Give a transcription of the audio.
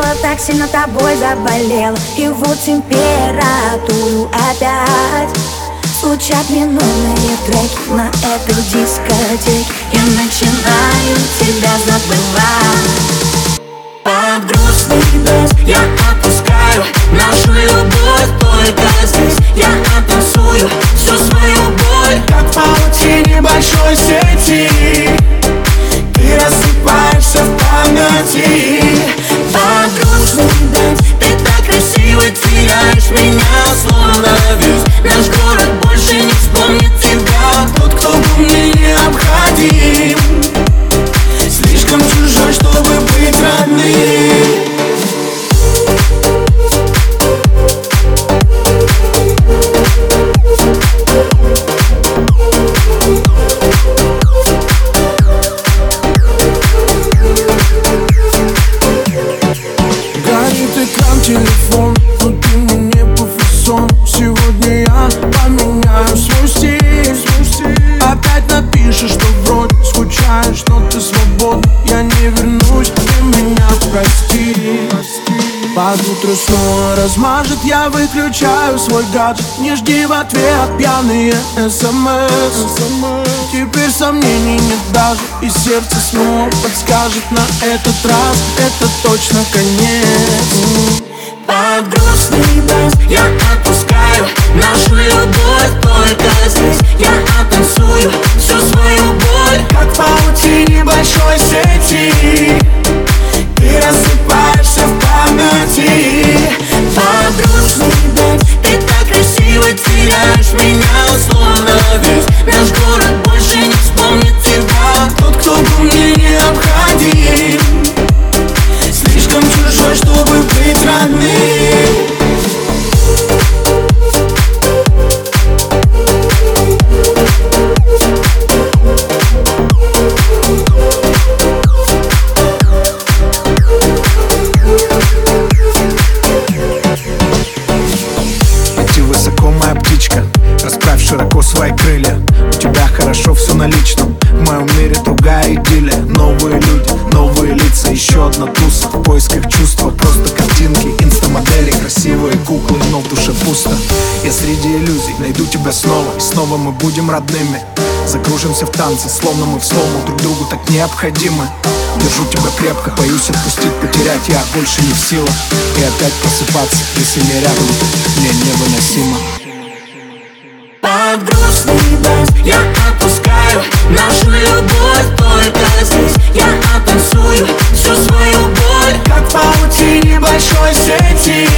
Тело так сильно тобой заболело И вот температуру опять Звучат минутные треки на этой дискотеке. Я начинаю чтобы быть родным прости. Под утро снова размажет, я выключаю свой гаджет Не жди в ответ пьяные смс Теперь сомнений нет даже И сердце снова подскажет на этот раз. Это точно конец. Под грустный бес я отпускаю иллюзий найду тебя снова. И снова мы будем родными. Закружимся в танце, словно мы в слому. Друг другу так необходимы. Держу тебя крепко, боюсь отпустить, потерять Я больше не в силах. И опять просыпаться, если не рядом Мне невыносимо. Под грустный бес я отпускаю Нашу любовь. Только здесь Я оттанцую всю свою боль. Как паутине большой сети